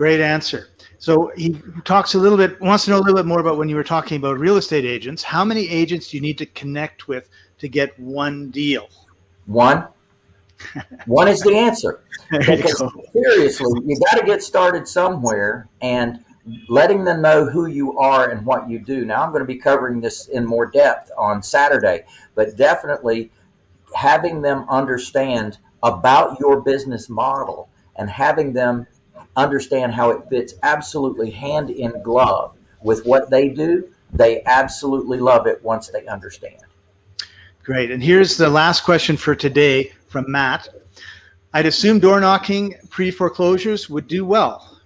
answer. So he talks a little bit, wants to know a little bit more about when you were talking about real estate agents. How many agents do you need to connect with to get one deal? One. one is the answer. Because seriously, you got to get started somewhere and letting them know who you are and what you do. Now, I'm going to be covering this in more depth on Saturday, but definitely having them understand about your business model and having them understand how it fits absolutely hand in glove with what they do, they absolutely love it once they understand. Great. And here's the last question for today from Matt. I'd assume door knocking pre foreclosures would do well.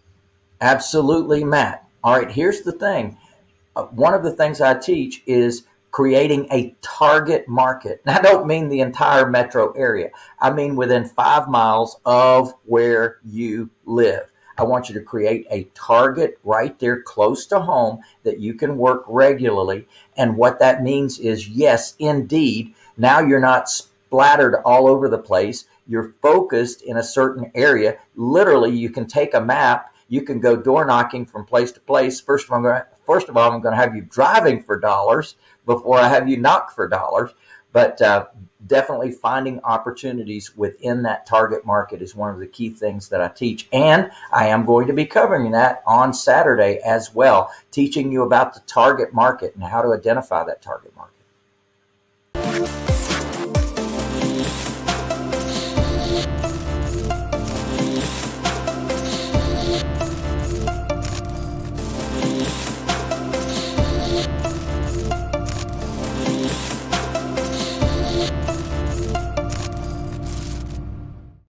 Absolutely, Matt. All right, here's the thing. Uh, one of the things I teach is creating a target market. And I don't mean the entire metro area, I mean within five miles of where you live. I want you to create a target right there close to home that you can work regularly. And what that means is, yes, indeed, now you're not splattered all over the place. You're focused in a certain area. Literally, you can take a map, you can go door knocking from place to place. First of all, I'm going to have you driving for dollars before I have you knock for dollars. But uh, definitely finding opportunities within that target market is one of the key things that I teach. And I am going to be covering that on Saturday as well, teaching you about the target market and how to identify that target market.